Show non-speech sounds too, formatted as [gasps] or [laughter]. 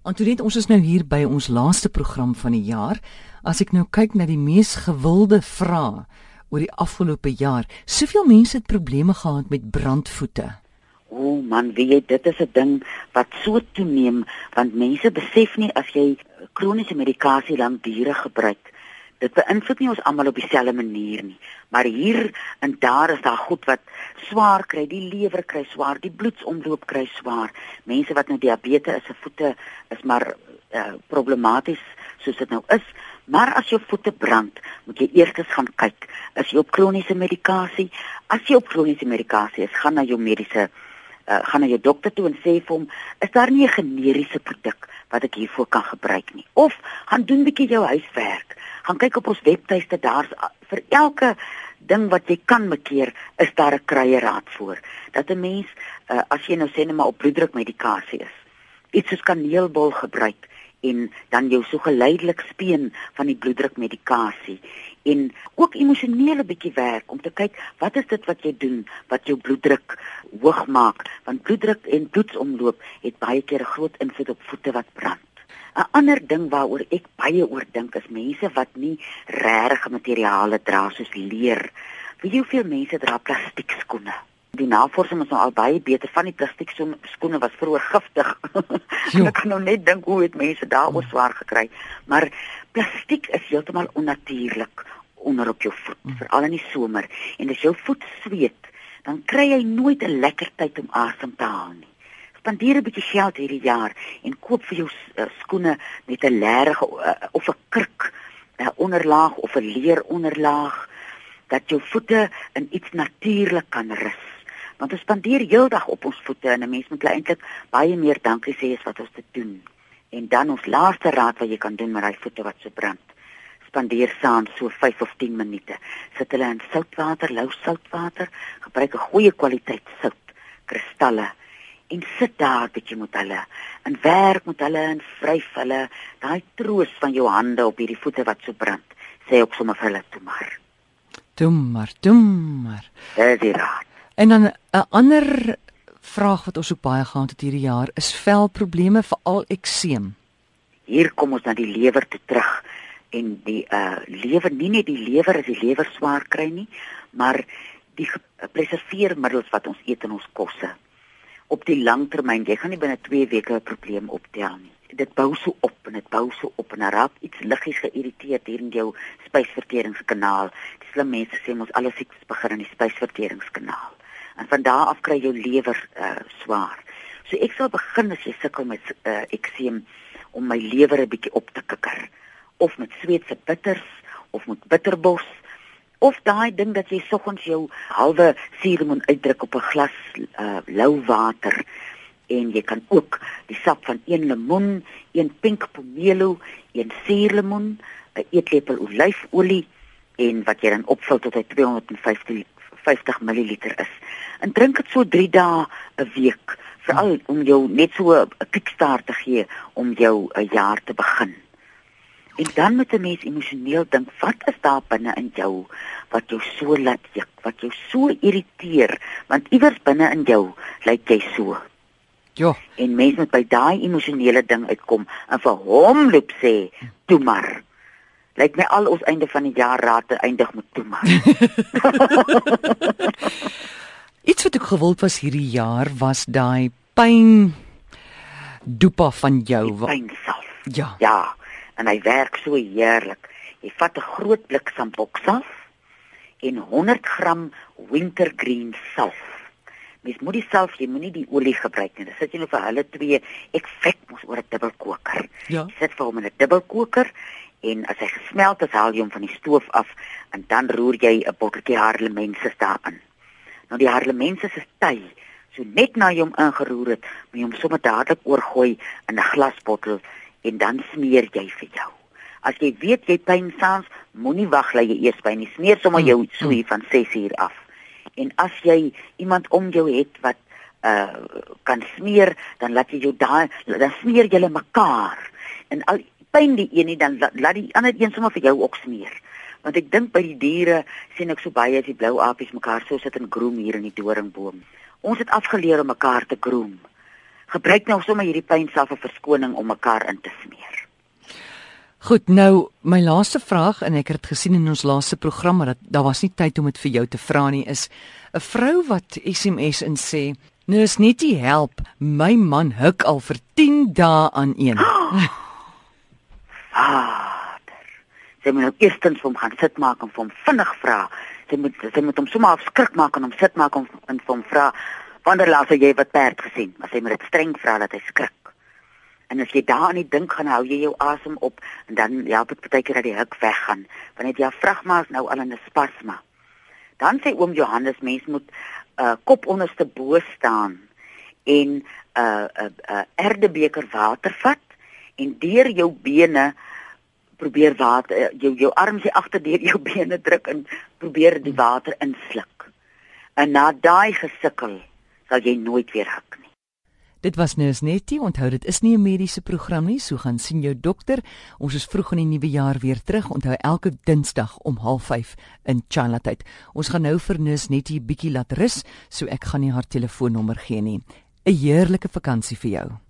Antoinette, ons is nou hier by ons laaste program van die jaar. As ek nou kyk na die mees gewilde vrae oor die afgelope jaar, soveel mense het probleme gehad met brandvoete. O oh man, weet jy, dit is 'n ding wat so toeneem want mense besef nie as jy kroniese medikasie lank diere gebruik dit beïnvloed nie ons almal op dieselfde manier nie. Maar hier en daar is daar goed wat swaar kry, die lewer kry swaar, die bloedsomloop kry swaar. Mense wat nou diabetes is, se voete is maar uh, problematies soos dit nou is. Maar as jou voete brand, moet jy eers gaan kyk, is jy op kroniese medikasie? As jy op kroniese medikasie is, gaan na jou mediese uh, gaan na jou dokter toe en sê vir hom, is daar nie 'n generiese produk wat ek hiervoor kan gebruik nie? Of gaan doen 'n bietjie jou huiswerk gaan kyk op ons webtuiste daar's vir elke ding wat jy kan mekeer is daar 'n kruieraad voor. Dat 'n mens uh, as jy nou sê net maar op bloeddrukmedikasie is iets soos kaneelbol gebruik en dan jou so geleidelik speen van die bloeddrukmedikasie en ook emosionele bietjie werk om te kyk wat is dit wat jy doen wat jou bloeddruk hoog maak? Want bloeddruk en bloedsomloop het baie keer 'n groot invloed op voete wat brand 'n ander ding waaroor ek baie oor dink is mense wat nie regte materiale dra soos leer. Wie hoeveel mense dra plastiek skoene? Die navorsing is nou al baie beter van die plastiek skoene was vroeër giftig. [laughs] ek kan nou net dink hoe het mense daaroor swaar gekry. Maar plastiek is heeltemal onnatuurlik onder op jou voet, mm. veral in die somer. En as jou voet sweet, dan kry jy nooit 'n lekker tyd om asem te haal nie spandeer 'n bietjie geld hierdie jaar en koop vir jou uh, skoene met 'n lerige uh, of 'n kurk uh, onderlaag of 'n leer onderlaag dat jou voete in iets natuurlik kan rus. Want ons spandeer heeldag op ons voete en 'n mens moet eintlik baie meer dankie sê as wat ons te doen. En dan ons laaste raad wat jy kan doen met daai voete wat so brand. Spandeer saam so 5 of 10 minute. Sit hulle in soutwater, lou soutwater, gebruik 'n goeie kwaliteit sout, kristalle en sit daar bietjie met hulle en werk met hulle en vryf hulle. Daai troos van jou hande op hierdie voete wat so brand sê ook sommer vir hulle toe maar. Toe maar toe maar. Dis raad. En dan 'n ander vraag wat ons ook baie gehad het hierdie jaar is velprobleme veral ekseem. Hier kom ons na die lewer toe terug en die uh lewer nie net die lewer as die lewer swaar kry nie maar die preserveermiddels wat ons eet in ons kosse op die lang termyn, jy gaan nie binne 2 weke 'n probleem optel nie. Dit bou so op en dit bou so op en raak iets liggies geïrriteerd hier in jou spysverteringskanaal. Die slim mense sê mos alles siektes begin in die spysverteringskanaal. En van daar af kry jou lewer uh, swaar. So ek sal begin as jy sukkel met uh, ekseem om my lewer 'n bietjie op te kikker of met sweetse bitters of met bitterbos of daai ding dat jy soggens jou halwe suurlemoen uitdruk op 'n glas uh, lou water en jy kan ook die sap van een lemoen, een pink pomelo, een suurlemoen, 'n eetlepel olyfolie en wat jy dan opvul tot hy 250 50 ml is. En drink dit so 3 dae 'n week, veral om jou net so 'n kickstart te gee om jou 'n jaar te begin. En dan moet 'n mens emosioneel dink, wat is daar binne in jou wat jou so laat juk, wat jou so irriteer, want iewers binne in jou lyk jy so. Ja. En mens moet by daai emosionele ding uitkom en vir hom loop sê, "Toe maar." Lyk my al ons einde van die jaar raad te eindig met toe maar. [laughs] Iets wat ek gewild was hierdie jaar was daai pyn dopa van jou. Pyn self. Ja. Ja en hy werk so heerlik. Jy vat 'n groot blik sampoksaf en 100 gram wintergreen salf. Mens moet die salf, jy moenie die olie gebruik nie. Dis sit jy nou vir hulle twee. Ek vet mos oor 'n dubbelkoker. Ja. Jy sit vir hom in 'n dubbelkoker en as hy gesmelt het, haal jy hom van die stoof af en dan roer jy 'n botteltjie harlemense daarin. Nou die harlemense is ty. So net na jy hom ingeroer het, moet jy hom sommer dadelik oorgooi in 'n glasbottel en dan smeer jy vir jou. As jy weet jy pyn saans, moenie wag dat jy eers by nie smeer sommer jou so hier van 6 uur af. En as jy iemand om jou het wat uh kan smeer, dan laat jy jou daai dan smeer julle mekaar. En al pyn die een nie dan laat die ander een sommer vir jou ook smeer. Want ek dink by die diere sien ek so baie as die blou apies mekaar so sit en groom hier in die doringboom. Ons het afgeleer om mekaar te groom gebruik nou sommer hierdie pyn self 'n verskoning om mekaar in te smeer. Goed, nou my laaste vraag en ek het dit gesien in ons laaste program maar dat daar was nie tyd om dit vir jou te vra nie is 'n vrou wat SMS in sê Nou is net die help. My man huk al vir 10 dae aan een. [gasps] Vader. Sy moet nou eerstens vir hom gaan sit maak en vir hom vinnig vra. Sy moet sy moet hom sommer afskrik maak en hom sit maak en, en vir hom vra wanneer laas jy wat perd gesien? Maar sy moet dit streng vra dat hy skrik. En as jy daaraan nie dink gaan hou jy jou asem op en dan ja, dit beteken dat die huk weggaan. Want dit ja vragmaas nou al in 'n spasma. Dan sê oom Johannes mens moet uh kop onderste bo staan en 'n uh, 'n uh, uh, erdebeker water vat en deur jou bene probeer water jou jou arms hier agter deur jou [laughs] bene druk en probeer die water insluk. En na daai gesukkel sal jy nooit weer huk nie. Dit was nou net nie onthou dit is nie 'n mediese program nie, so gaan sien jou dokter. Ons is vroeg in die nuwe jaar weer terug. Onthou elke Dinsdag om 05:30 in Chinatyd. Ons gaan nou vir Nus net 'n bietjie laat rus, so ek gaan nie haar telefoonnommer gee nie. 'n Heerlike vakansie vir jou.